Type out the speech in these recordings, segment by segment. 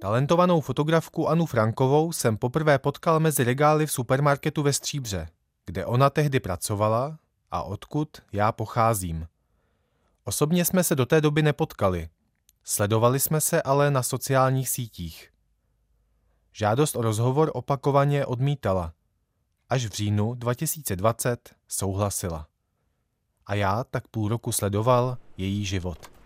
Talentovanou fotografku Anu Frankovou jsem poprvé potkal mezi regály v supermarketu ve Stříbře, kde ona tehdy pracovala a odkud já pocházím. Osobně jsme se do té doby nepotkali. Sledovali jsme se ale na sociálních sítích. Žádost o rozhovor opakovaně odmítala. Až v říjnu 2020 souhlasila. A já tak půl roku sledoval její život.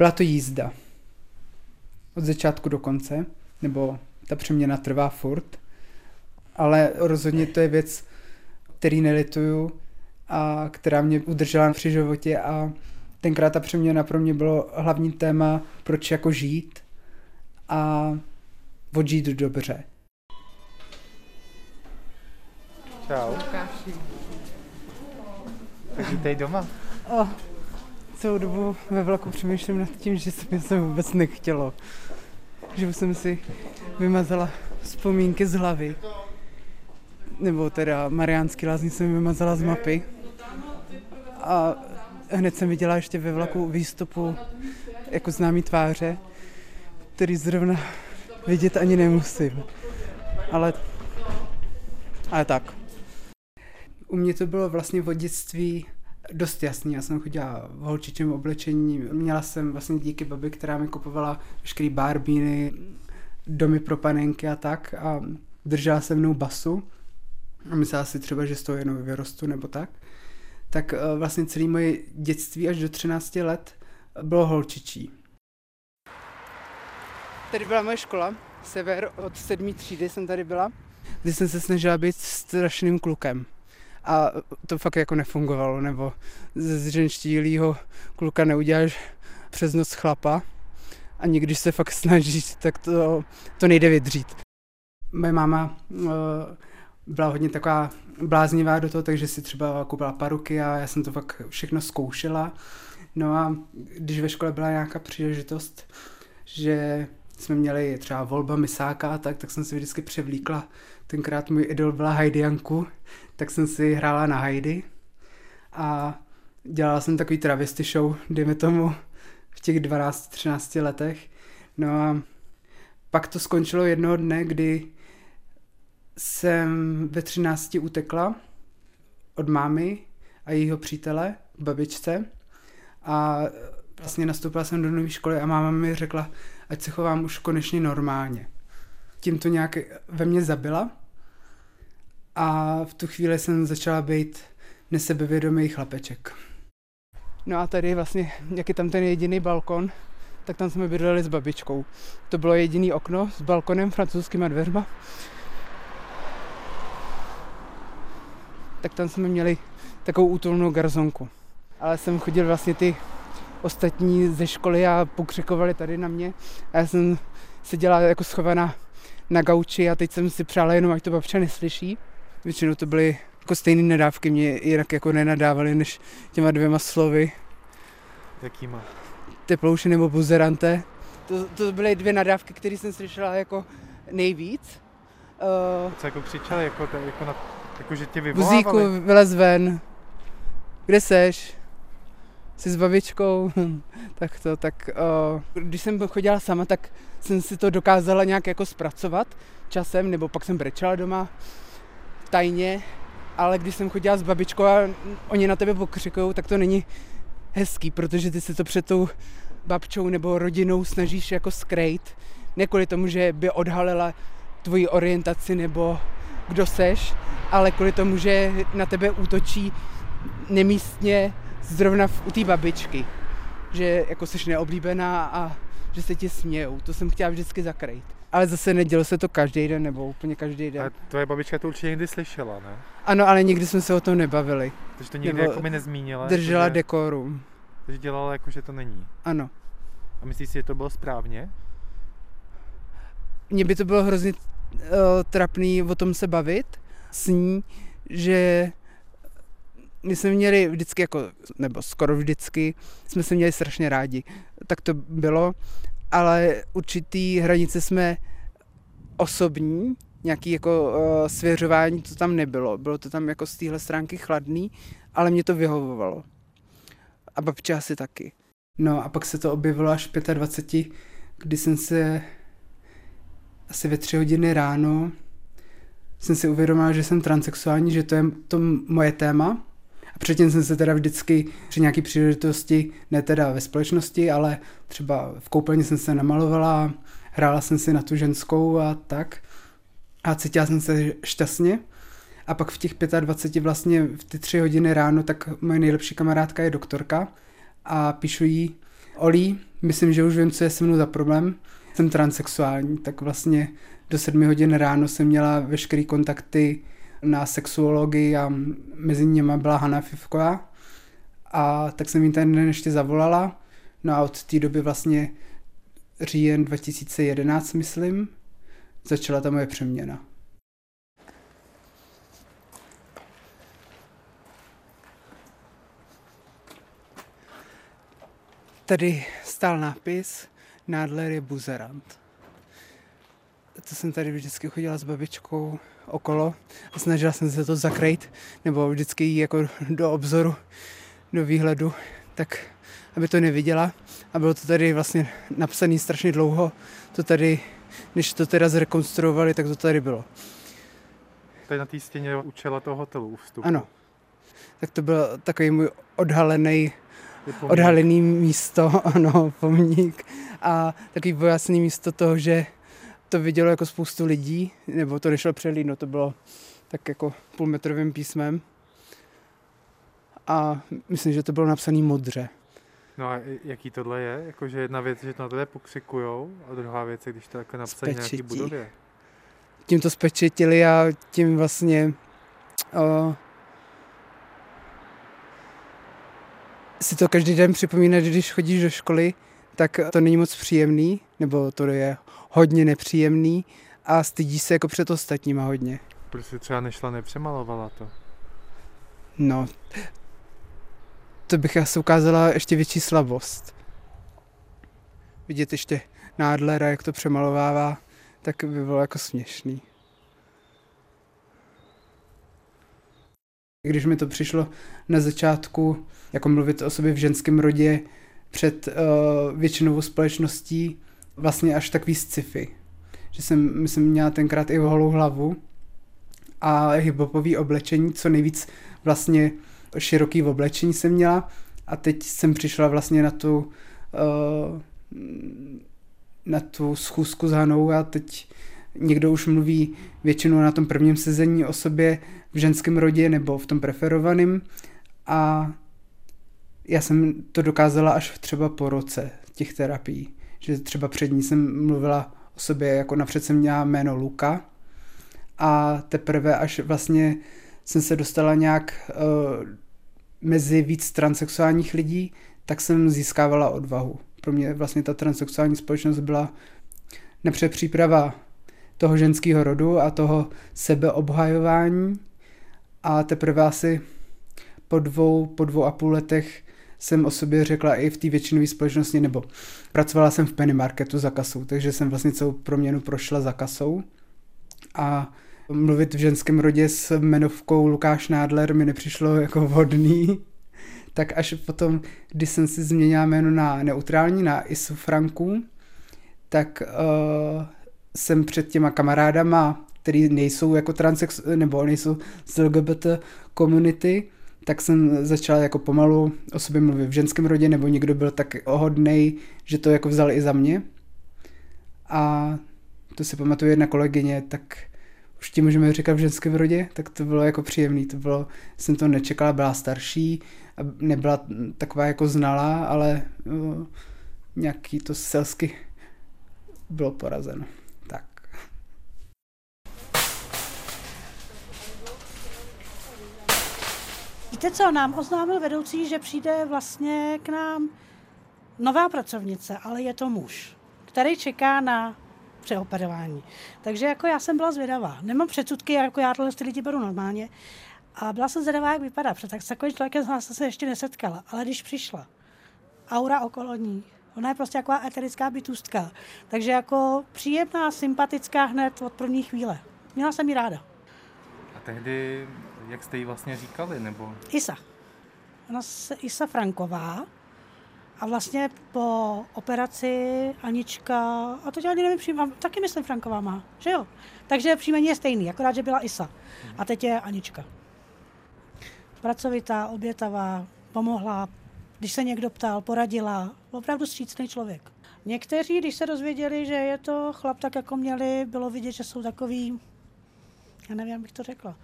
Byla to jízda. Od začátku do konce, nebo ta přeměna trvá furt, ale rozhodně to je věc, který nelituju a která mě udržela při životě a tenkrát ta přeměna pro mě bylo hlavní téma, proč jako žít a odžít dobře. Čau. Tak vítej doma. Oh, celou dobu ve vlaku přemýšlím nad tím, že se mi se vůbec nechtělo. Že už jsem si vymazala vzpomínky z hlavy. Nebo teda Mariánský lázní jsem vymazala z mapy. A hned jsem viděla ještě ve vlaku výstupu jako známý tváře, který zrovna vidět ani nemusím. Ale, ale tak. U mě to bylo vlastně v dětství dost jasný. Já jsem chodila v holčičím oblečení. Měla jsem vlastně díky babi, která mi kupovala veškeré barbíny, domy pro panenky a tak. A držela se mnou basu. A myslela si třeba, že z toho jenom vyrostu nebo tak. Tak eh, vlastně celé moje dětství až do 13 let bylo holčičí. Tady byla moje škola, sever, od sedmý třídy jsem tady byla, kdy jsem se snažila být strašným klukem a to fakt jako nefungovalo, nebo ze zřenštílýho kluka neuděláš přes noc chlapa, ani když se fakt snažíš, tak to, to nejde vydřít. Moje máma uh, byla hodně taková bláznivá do toho, takže si třeba koupila paruky a já jsem to fakt všechno zkoušela. No a když ve škole byla nějaká příležitost, že jsme měli třeba volba misáka tak, tak jsem si vždycky převlíkla. Tenkrát můj idol byla Heidi Janku, tak jsem si hrála na Heidi a dělala jsem takový travesty show, dejme tomu, v těch 12-13 letech. No a pak to skončilo jednoho dne, kdy jsem ve 13 utekla od mámy a jejího přítele babičce a vlastně nastoupila jsem do nové školy a máma mi řekla, ať se chovám už konečně normálně. Tím to nějak ve mně zabila a v tu chvíli jsem začala být nesebevědomý chlapeček. No a tady vlastně, jak je tam ten jediný balkon, tak tam jsme bydleli s babičkou. To bylo jediný okno s balkonem, francouzskýma dveřma. Tak tam jsme měli takovou útulnou garzonku. Ale jsem chodil vlastně ty ostatní ze školy a pokřikovali tady na mě. A já jsem seděla jako schovaná na gauči a teď jsem si přála jenom, ať to babča neslyší. Většinou to byly jako stejné nadávky, mě jinak jako nenadávali než těma dvěma slovy. Jakýma? Teplouši nebo buzerante. To, to byly dvě nadávky, které jsem slyšela jako nejvíc. Uh, Co jako křičeli, jako, to, jako, na, jako že tě vyvolávali? Buzíku, vylez ven. Kde seš? Jsi s babičkou? tak to, tak uh, když jsem chodila sama, tak jsem si to dokázala nějak jako zpracovat časem, nebo pak jsem brečela doma tajně, ale když jsem chodila s babičkou a oni na tebe pokřikují, tak to není hezký, protože ty se to před tou babčou nebo rodinou snažíš jako skrejt. Ne kvůli tomu, že by odhalila tvoji orientaci nebo kdo seš, ale kvůli tomu, že na tebe útočí nemístně zrovna v, u té babičky. Že jako jsi neoblíbená a že se ti smějou. To jsem chtěla vždycky zakrýt. Ale zase nedělo se to každý den nebo úplně každý den. A tvoje babička to určitě někdy slyšela, ne? Ano, ale nikdy jsme se o tom nebavili. Takže to nikdy jako mi nezmínila? Držela že... dekorum. Takže dělala jako, že to není? Ano. A myslíš si, že to bylo správně? Mně by to bylo hrozně uh, trapný o tom se bavit s ní, že my jsme měli vždycky jako, nebo skoro vždycky, jsme se měli strašně rádi. Tak to bylo ale určitý hranice jsme osobní, nějaký jako uh, svěřování to tam nebylo. Bylo to tam jako z téhle stránky chladný, ale mě to vyhovovalo. A babče asi taky. No a pak se to objevilo až v 25, kdy jsem se asi ve tři hodiny ráno jsem si uvědomila, že jsem transexuální, že to je to moje téma. Předtím jsem se teda vždycky při nějaký příležitosti, ne teda ve společnosti, ale třeba v koupelně jsem se namalovala, hrála jsem si na tu ženskou a tak. A cítila jsem se šťastně. A pak v těch 25 vlastně v ty tři hodiny ráno, tak moje nejlepší kamarádka je doktorka a píšu jí, Oli, myslím, že už vím, co je se mnou za problém, jsem transexuální, tak vlastně do sedmi hodin ráno jsem měla veškeré kontakty na sexuologii a mezi nimi byla Hanna Fivková. A tak jsem jí ten den ještě zavolala. No a od té doby vlastně říjen 2011, myslím, začala ta moje přeměna. Tady stál nápis Nádler je buzerant. To jsem tady vždycky chodila s babičkou okolo a snažila jsem se to zakrýt, nebo vždycky jí jako do obzoru, do výhledu, tak aby to neviděla. A bylo to tady vlastně napsané strašně dlouho. To tady, než to teda zrekonstruovali, tak to tady bylo. Tady na té stěně učela toho hotelu vstupu. Ano. Tak to byl takový můj odhalený odhalený místo, ano, pomník a takový pojasný místo toho, že to vidělo jako spoustu lidí, nebo to nešlo přelídnout, to bylo tak jako půlmetrovým písmem a myslím, že to bylo napsané modře. No a jaký tohle je? Jakože jedna věc, že to na tebe pokřikujou a druhá věc je, když to jako napsané nějaký budově. Tím to spečetili a tím vlastně o, si to každý den připomínat, když chodíš do školy, tak to není moc příjemný, nebo to je hodně nepříjemný a stydí se jako před ostatníma hodně. Proč si třeba nešla, nepřemalovala to? No, to bych asi ukázala ještě větší slabost. Vidět ještě nádlera, jak to přemalovává, tak by bylo jako směšný. Když mi to přišlo na začátku, jako mluvit o sobě v ženském rodě před uh, většinovou společností, vlastně až takový sci-fi. Že jsem, myslím, měla tenkrát i holou hlavu a hiphopový oblečení, co nejvíc vlastně široký oblečení jsem měla a teď jsem přišla vlastně na tu uh, na tu schůzku s Hanou a teď někdo už mluví většinou na tom prvním sezení o sobě v ženském rodě nebo v tom preferovaném a já jsem to dokázala až třeba po roce těch terapií, že třeba před ní jsem mluvila o sobě, jako napřed jsem měla jméno Luka a teprve až vlastně jsem se dostala nějak uh, mezi víc transexuálních lidí, tak jsem získávala odvahu. Pro mě vlastně ta transexuální společnost byla napřed příprava toho ženského rodu a toho sebeobhajování a teprve asi po dvou, po dvou a půl letech jsem o sobě řekla i v té většinové společnosti, nebo pracovala jsem v penny marketu za kasou, takže jsem vlastně celou proměnu prošla za kasou. A mluvit v ženském rodě s jmenovkou Lukáš Nádler mi nepřišlo jako vhodný, tak až potom, když jsem si změnila jméno na neutrální, na Isu Franku, tak uh, jsem před těma kamarádama, který nejsou jako transex, nebo nejsou z LGBT komunity, tak jsem začala jako pomalu o sobě mluvit v ženském rodě, nebo někdo byl tak ohodnej, že to jako vzal i za mě. A to si pamatuju jedna kolegyně, tak už ti můžeme říkat v ženském rodě, tak to bylo jako příjemný, to bylo, jsem to nečekala, byla starší a nebyla taková jako znalá, ale uh, nějaký to selsky bylo porazeno. Víte co, nám oznámil vedoucí, že přijde vlastně k nám nová pracovnice, ale je to muž, který čeká na přeoperování. Takže jako já jsem byla zvědavá. Nemám předsudky, jako já tohle ty lidi beru normálně. A byla jsem zvědavá, jak vypadá, protože tak s takovým člověkem jsem se ještě nesetkala. Ale když přišla, aura okolo ní, Ona je prostě taková eterická bytůstka. Takže jako příjemná, sympatická hned od první chvíle. Měla jsem ji ráda. A tehdy, jak jste jí vlastně říkali, nebo? Isa. Ona se Isa Franková. A vlastně po operaci Anička, a to ani nevím, přijím, taky myslím Franková má, že jo? Takže příjmení je stejný, akorát, že byla Isa. A teď je Anička. Pracovitá, obětavá, pomohla, když se někdo ptal, poradila. Opravdu střícný člověk. Někteří, když se dozvěděli, že je to chlap tak, jako měli, bylo vidět, že jsou takový, já nevím, jak bych to řekla,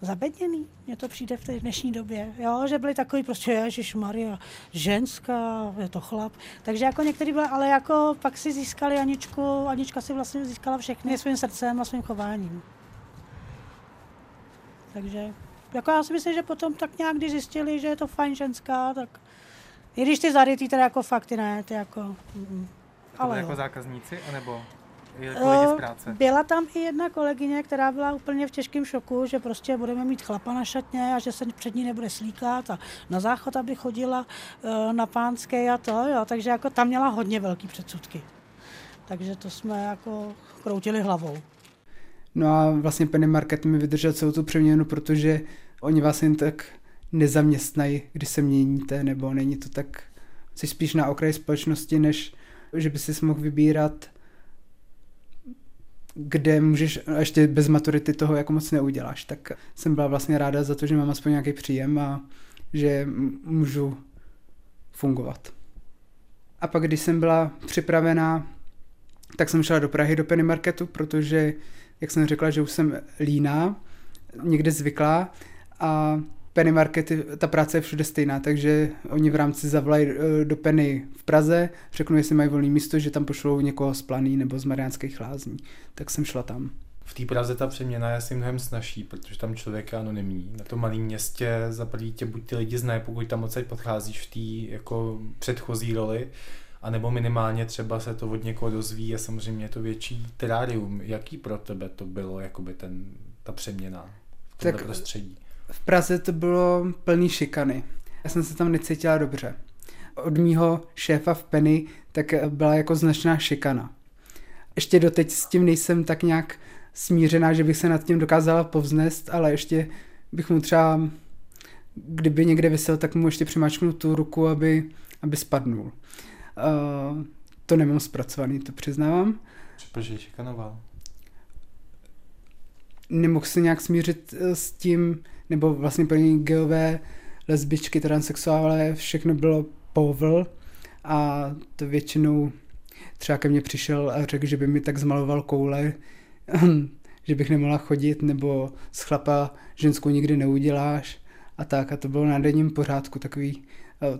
zabedněný. Mně to přijde v té dnešní době, jo? že byli takový prostě Ježíš Maria, ženská, je to chlap. Takže jako některý byli, ale jako pak si získali Aničku, Anička si vlastně získala všechny svým srdcem a svým chováním. Takže jako já si myslím, že potom tak nějak, když zjistili, že je to fajn ženská, tak i když ty zady, ty teda jako fakt, ne, ty jako... Mm, ale jako jo. zákazníci, anebo z práce? Byla tam i jedna kolegyně, která byla úplně v těžkém šoku, že prostě budeme mít chlapa na šatně a že se před ní nebude slíkat a na záchod, aby chodila e, na pánské a to, jo, takže jako tam měla hodně velký předsudky. Takže to jsme jako kroutili hlavou. No a vlastně Penny Market mi vydržel celou tu přeměnu, protože oni vás jen tak nezaměstnají, když se měníte, nebo není to tak, jsi spíš na okraji společnosti, než že by si mohl vybírat, kde můžeš, ještě bez maturity toho jako moc neuděláš, tak jsem byla vlastně ráda za to, že mám aspoň nějaký příjem a že můžu fungovat. A pak, když jsem byla připravená, tak jsem šla do Prahy do Penny Marketu, protože, jak jsem řekla, že už jsem líná, někde zvyklá a Penny Markety, ta práce je všude stejná, takže oni v rámci zavolají eh, do Penny v Praze, řeknu, jestli mají volné místo, že tam pošlou někoho z Planý nebo z Mariánských lázní. Tak jsem šla tam. V té Praze ta přeměna je asi mnohem snažší, protože tam člověk je anonymní. Na tom malém městě za prvý tě buď ty lidi znají, pokud tam odsaď podcházíš v té jako předchozí roli, anebo minimálně třeba se to od někoho dozví a samozřejmě je to větší terárium. Jaký pro tebe to bylo, jakoby ten, ta přeměna v tak prostředí? V Praze to bylo plný šikany. Já jsem se tam necítila dobře. Od mýho šéfa v Penny tak byla jako značná šikana. Ještě doteď s tím nejsem tak nějak smířená, že bych se nad tím dokázala povznést, ale ještě bych mu třeba, kdyby někde vysel, tak mu ještě přimáčknu tu ruku, aby, aby spadnul. Uh, to nemám zpracovaný, to přiznávám. Proč je šikanoval? Nemohl se nějak smířit eh, s tím, nebo vlastně pro ní geové, lesbičky, transexuálové, všechno bylo povl a to většinou třeba ke mně přišel a řekl, že by mi tak zmaloval koule, že bych nemohla chodit, nebo z chlapa ženskou nikdy neuděláš a tak a to bylo na denním pořádku takový,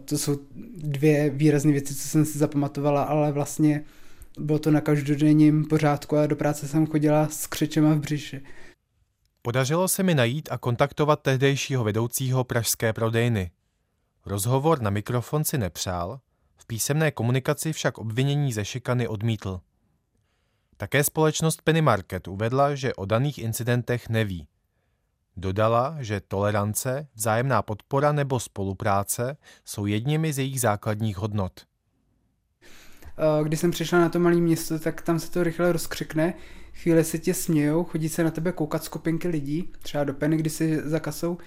to jsou dvě výrazné věci, co jsem si zapamatovala, ale vlastně bylo to na každodenním pořádku a do práce jsem chodila s křečema v břiše. Podařilo se mi najít a kontaktovat tehdejšího vedoucího pražské prodejny. Rozhovor na mikrofon si nepřál, v písemné komunikaci však obvinění ze šikany odmítl. Také společnost Penny Market uvedla, že o daných incidentech neví. Dodala, že tolerance, vzájemná podpora nebo spolupráce jsou jedněmi z jejich základních hodnot. Když jsem přišla na to malé město, tak tam se to rychle rozkřikne chvíli se tě smějou, chodí se na tebe koukat skupinky lidí, třeba do Penny, když si za kasou,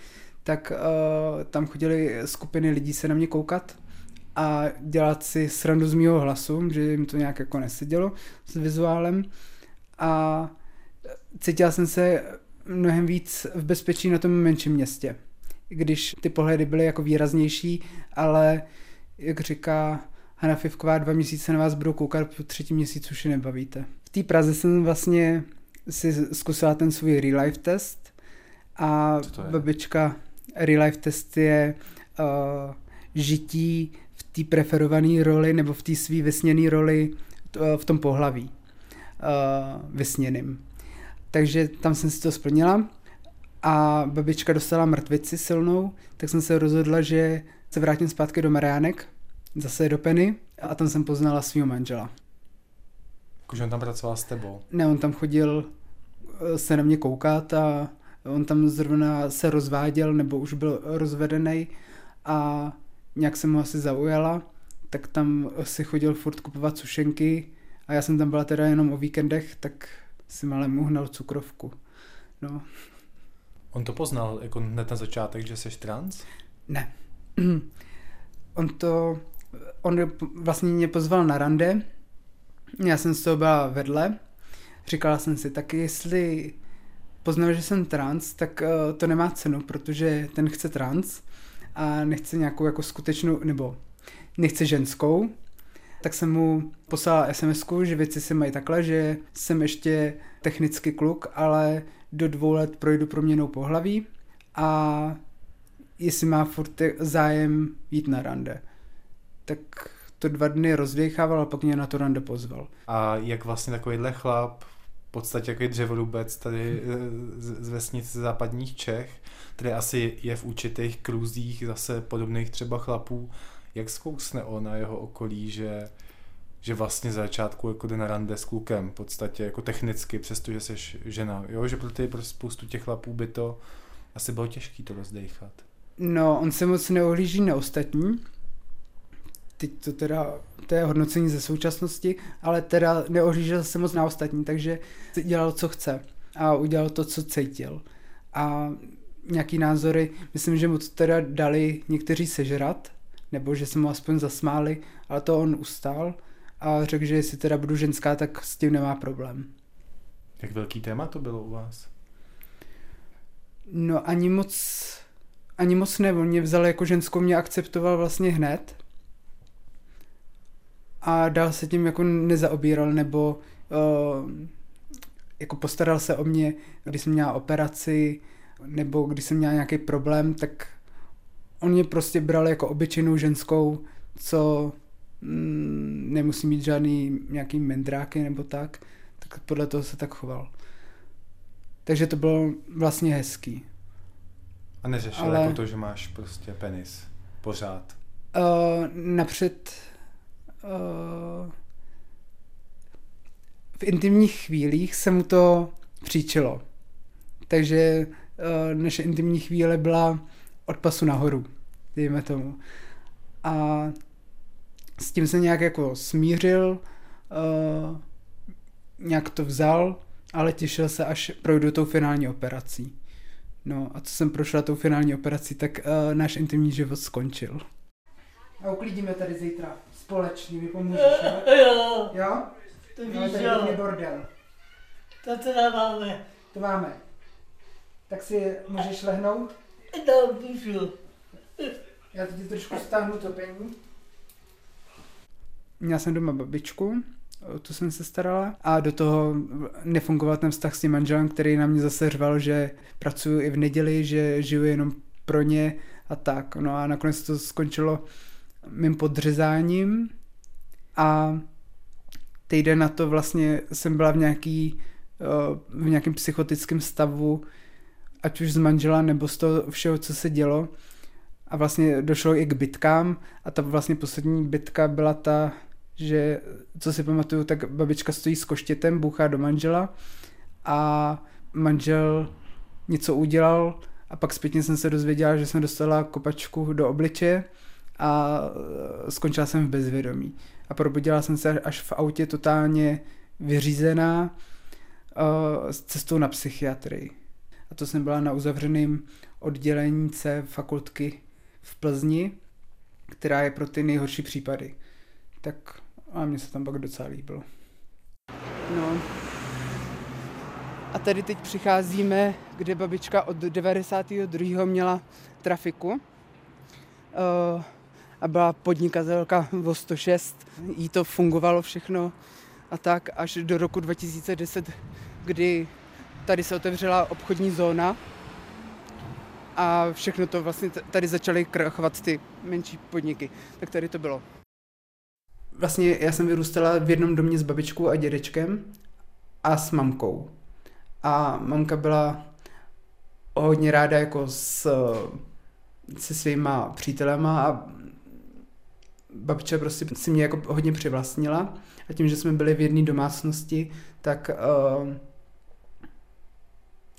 tak uh, tam chodili skupiny lidí se na mě koukat a dělat si srandu z mýho hlasu, že jim to nějak jako nesedělo s vizuálem. A cítila jsem se mnohem víc v bezpečí na tom menším městě, když ty pohledy byly jako výraznější, ale jak říká Hana Fivková, dva měsíce na vás budou koukat, po třetí měsíc už je nebavíte. Té Praze jsem vlastně si zkusila ten svůj real life test a babička real life test je uh, žití v té preferované roli nebo v té svý vysněné roli uh, v tom pohlaví uh, vysněným. Takže tam jsem si to splnila a babička dostala mrtvici silnou, tak jsem se rozhodla, že se vrátím zpátky do Mariánek, zase do Penny a tam jsem poznala svého manžela. Jakože on tam pracoval s tebou? Ne, on tam chodil eh, se na mě koukat a on tam zrovna se rozváděl nebo už byl rozvedený a nějak jsem ho asi zaujala, tak tam si chodil furt kupovat sušenky a já jsem tam byla teda jenom o víkendech, tak si malem uhnal cukrovku. No. On to poznal jako hned na začátek, že jsi trans? Ne. On to, on vlastně mě pozval na rande, já jsem z toho byla vedle, říkala jsem si, tak jestli poznal, že jsem trans, tak uh, to nemá cenu, protože ten chce trans a nechce nějakou jako skutečnou, nebo nechce ženskou, tak jsem mu poslala sms že věci se mají takhle, že jsem ještě technicky kluk, ale do dvou let projdu proměnou pohlaví a jestli má furt zájem jít na rande. Tak to dva dny rozdechával a pak mě na to rande pozval. A jak vlastně takovýhle chlap, v podstatě jako dřevorubec tady z, z vesnic západních Čech, který asi je v určitých kruzích zase podobných třeba chlapů, jak zkousne on na jeho okolí, že že vlastně za začátku jako jde na rande s klukem, v podstatě jako technicky, přestože jsi žena, jo, že pro ty pro spoustu těch chlapů by to asi bylo těžké to rozdejchat. No, on se moc neohlíží na ostatní, teď to teda, to je hodnocení ze současnosti, ale teda neohlížel se moc na ostatní, takže dělal, co chce a udělal to, co cítil. A nějaký názory, myslím, že mu to teda dali někteří sežrat, nebo že se mu aspoň zasmáli, ale to on ustál a řekl, že jestli teda budu ženská, tak s tím nemá problém. Jak velký téma to bylo u vás? No ani moc, ani moc ne, on mě vzal jako ženskou, mě akceptoval vlastně hned a dál se tím jako nezaobíral, nebo uh, jako postaral se o mě, když jsem měla operaci, nebo když jsem měla nějaký problém, tak on mě prostě bral jako obyčejnou ženskou, co mm, nemusí mít žádný nějaký mendráky nebo tak, tak podle toho se tak choval. Takže to bylo vlastně hezký. A neřešil Ale, jako to, že máš prostě penis pořád? Uh, napřed v intimních chvílích se mu to příčilo. Takže uh, naše intimní chvíle byla od pasu nahoru, dejme tomu. A s tím se nějak jako smířil, uh, nějak to vzal, ale těšil se, až projdu tou finální operací. No a co jsem prošla tou finální operací, tak uh, náš intimní život skončil. A uklidíme tady zítra společně, mi pomůžeš, jo? Jo. Jo? To Máme víš, tady jo. bordel. To teda máme. To máme. Tak si můžeš lehnout? No, píšu. Já teď trošku stáhnu topení. Měla jsem doma babičku, o tu jsem se starala a do toho nefungoval ten vztah s tím manželem, který na mě zase řval, že pracuji i v neděli, že žiju jenom pro ně a tak. No a nakonec to skončilo mým podřezáním a týden na to vlastně jsem byla v nějaký eh, v nějakém psychotickém stavu, ať už z manžela nebo z toho všeho, co se dělo. A vlastně došlo i k bitkám a ta vlastně poslední bitka byla ta, že co si pamatuju, tak babička stojí s koštětem, bouchá do manžela a manžel něco udělal a pak zpětně jsem se dozvěděla, že jsem dostala kopačku do obličeje a skončila jsem v bezvědomí. A probudila jsem se až v autě totálně vyřízená s cestou na psychiatrii. A to jsem byla na uzavřeném oddělení C fakultky v Plzni, která je pro ty nejhorší případy. Tak a mně se tam pak docela líbilo. No. A tady teď přicházíme, kde babička od 92. měla trafiku. Uh, a byla podnikatelka v 106. Jí to fungovalo všechno a tak až do roku 2010, kdy tady se otevřela obchodní zóna a všechno to vlastně tady začaly krachovat ty menší podniky. Tak tady to bylo. Vlastně já jsem vyrůstala v jednom domě s babičkou a dědečkem a s mamkou. A mamka byla hodně ráda jako s, se svýma přítelema a babička prostě si mě jako hodně přivlastnila a tím, že jsme byli v jedné domácnosti, tak uh,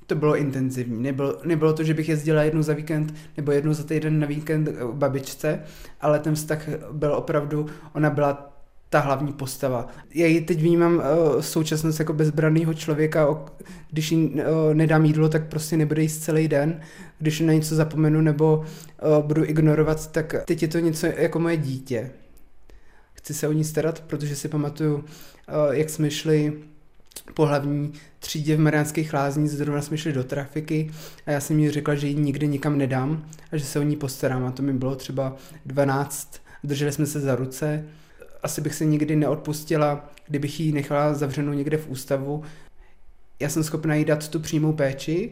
to bylo intenzivní. Nebylo, nebylo to, že bych jezdila jednou za víkend nebo jednou za týden na víkend k babičce, ale ten vztah byl opravdu, ona byla ta hlavní postava. Já ji teď vnímám uh, současnost jako bezbranného člověka, o, když jí uh, nedám jídlo, tak prostě nebude jíst celý den. Když na něco zapomenu nebo uh, budu ignorovat, tak teď je to něco jako moje dítě. Chci se o ní starat, protože si pamatuju, uh, jak jsme šli po hlavní třídě v Mariánských lázních, zrovna jsme šli do trafiky a já jsem jí řekla, že ji nikdy nikam nedám a že se o ní postarám a to mi bylo třeba 12, drželi jsme se za ruce asi bych se nikdy neodpustila, kdybych ji nechala zavřenou někde v ústavu. Já jsem schopna jí dát tu přímou péči,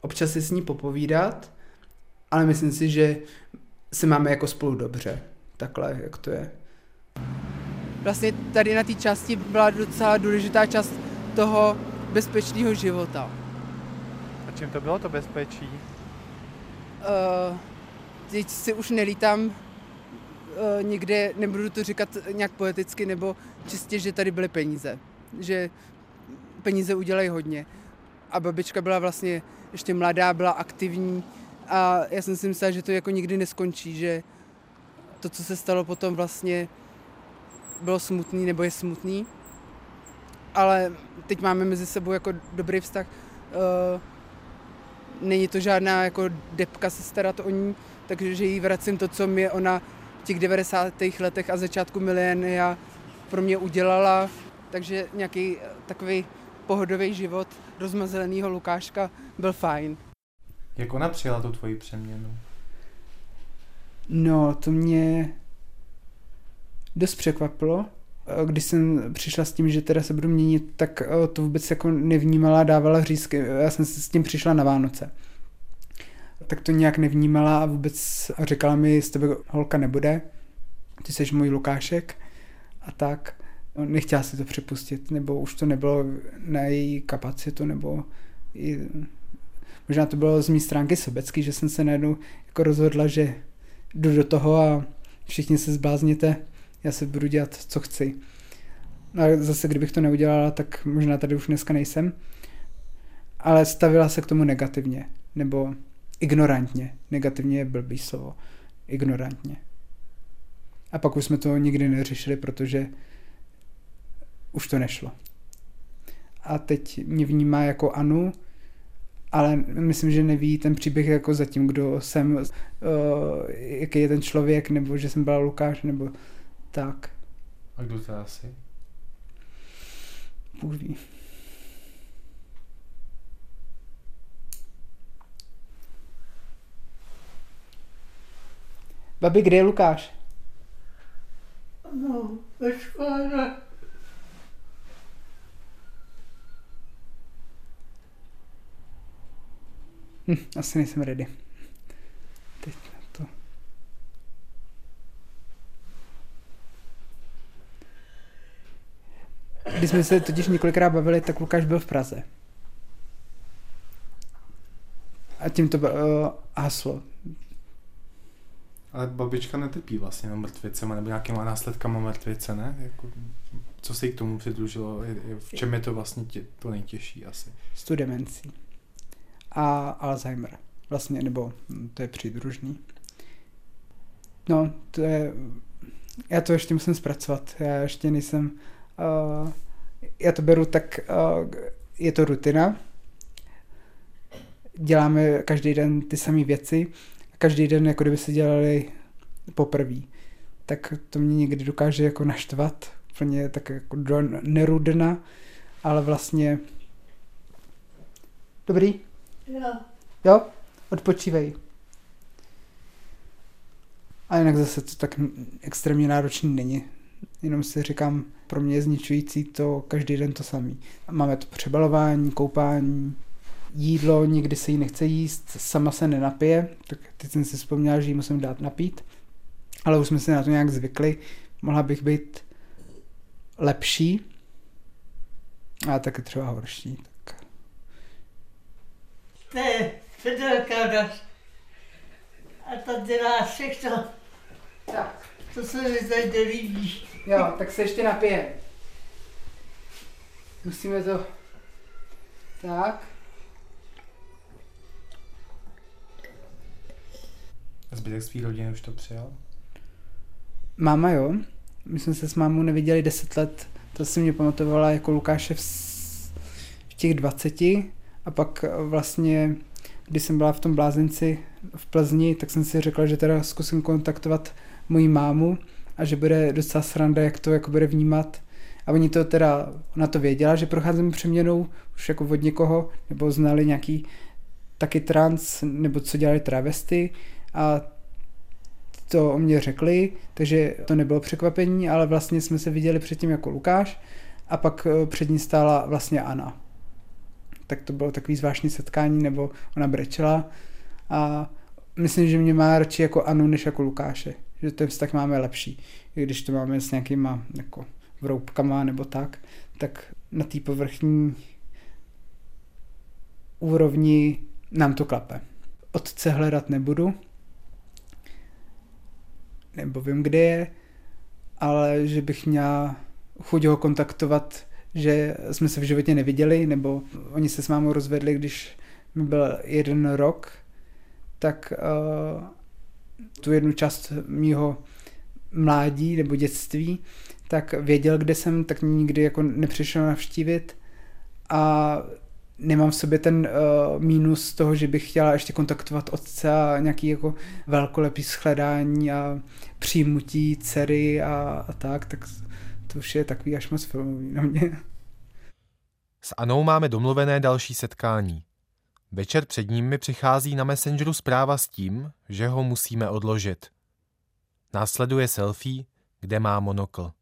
občas si s ní popovídat, ale myslím si, že se máme jako spolu dobře. Takhle, jak to je. Vlastně tady na té části byla docela důležitá část toho bezpečného života. A čím to bylo to bezpečí? Uh, teď si už nelítám někde, nebudu to říkat nějak poeticky, nebo čistě, že tady byly peníze. Že peníze udělají hodně. A babička byla vlastně ještě mladá, byla aktivní a já jsem si myslela, že to jako nikdy neskončí, že to, co se stalo potom vlastně bylo smutný nebo je smutný. Ale teď máme mezi sebou jako dobrý vztah. Uh, není to žádná jako depka se starat o ní, takže jí vracím to, co mi ona těch 90. letech a začátku milénia pro mě udělala, takže nějaký eh, takový pohodový život rozmazleného Lukáška byl fajn. Jak ona přijala tu tvoji přeměnu? No, to mě dost překvapilo. Eh, když jsem přišla s tím, že teda se budu měnit, tak eh, to vůbec jako nevnímala, dávala řízky. Já jsem s tím přišla na Vánoce tak to nějak nevnímala a vůbec říkala mi, z tebe holka nebude, ty jsi můj Lukášek a tak. Nechtěla si to připustit, nebo už to nebylo na její kapacitu, nebo i, možná to bylo z mé stránky sobecký, že jsem se najednou jako rozhodla, že jdu do toho a všichni se zblázněte, já se budu dělat, co chci. No a zase, kdybych to neudělala, tak možná tady už dneska nejsem. Ale stavila se k tomu negativně, nebo ignorantně. Negativně je blbý slovo. Ignorantně. A pak už jsme to nikdy neřešili, protože už to nešlo. A teď mě vnímá jako Anu, ale myslím, že neví ten příběh jako zatím, kdo jsem, uh, jaký je ten člověk, nebo že jsem byla Lukáš, nebo tak. A kdo to asi? Bůh Babi, kde je Lukáš? No, ve škole. Hm, asi nejsem ready. Teď to. Když jsme se totiž několikrát bavili, tak Lukáš byl v Praze. A tím to uh, haslo. Ale babička netrpí vlastně na mrtvicema nebo nějakýma následkama mrtvice, ne? Jako, co se jí k tomu přidružilo? V čem je to vlastně tě, to nejtěžší asi? S tu demencí. A Alzheimer. Vlastně, nebo hm, to je přidružný. No, to je... Já to ještě musím zpracovat. Já ještě nejsem... Uh, já to beru tak... Uh, je to rutina. Děláme každý den ty samé věci každý den, jako kdyby se dělali poprvé. Tak to mě někdy dokáže jako naštvat, úplně tak jako do nerudna, ale vlastně dobrý? Jo. Jo? Odpočívej. A jinak zase to tak extrémně náročný není. Jenom si říkám, pro mě je zničující to každý den to samý. Máme to přebalování, koupání, jídlo, nikdy se jí nechce jíst, sama se nenapije, tak teď jsem si vzpomněl, že jí musím dát napít, ale už jsme si na to nějak zvykli, mohla bych být lepší, a taky třeba horší. Tak. To je Fedelka naš. A ta dělá všechno. Tak. To se mi tady nelíbí. Jo, tak se ještě napije. Musíme to... Tak. Zbytek svý rodiny už to přijal? Máma jo, my jsme se s mámou neviděli 10 let, to si mě pamatovala jako Lukáše v, v těch 20 a pak vlastně, když jsem byla v tom blázinci v Plzni, tak jsem si řekla, že teda zkusím kontaktovat moji mámu a že bude docela sranda, jak to jako bude vnímat. A oni to teda, ona to věděla, že procházím přeměnou už jako od někoho, nebo znali nějaký taky trans, nebo co dělali travesty a to o mě řekli, takže to nebylo překvapení, ale vlastně jsme se viděli předtím jako Lukáš a pak eh, před ní stála vlastně Anna. Tak to bylo takový zvláštní setkání, nebo ona brečela a myslím, že mě má radši jako Anu, než jako Lukáše. Že ten vztah máme lepší. I když to máme s nějakýma jako vroubkama nebo tak, tak na té povrchní úrovni nám to klape. Otce hledat nebudu, nebo vím, kde je, ale že bych měla chuť ho kontaktovat, že jsme se v životě neviděli, nebo oni se s mámou rozvedli, když mi byl jeden rok, tak uh, tu jednu část mýho mládí nebo dětství, tak věděl, kde jsem, tak nikdy jako nepřišel navštívit. A nemám v sobě ten uh, mínus toho, že bych chtěla ještě kontaktovat otce a nějaký jako velkolepý shledání a přijmutí dcery a, a tak, tak to už je takový až moc filmový na mě. S Anou máme domluvené další setkání. Večer před ním mi přichází na Messengeru zpráva s tím, že ho musíme odložit. Následuje selfie, kde má monokl.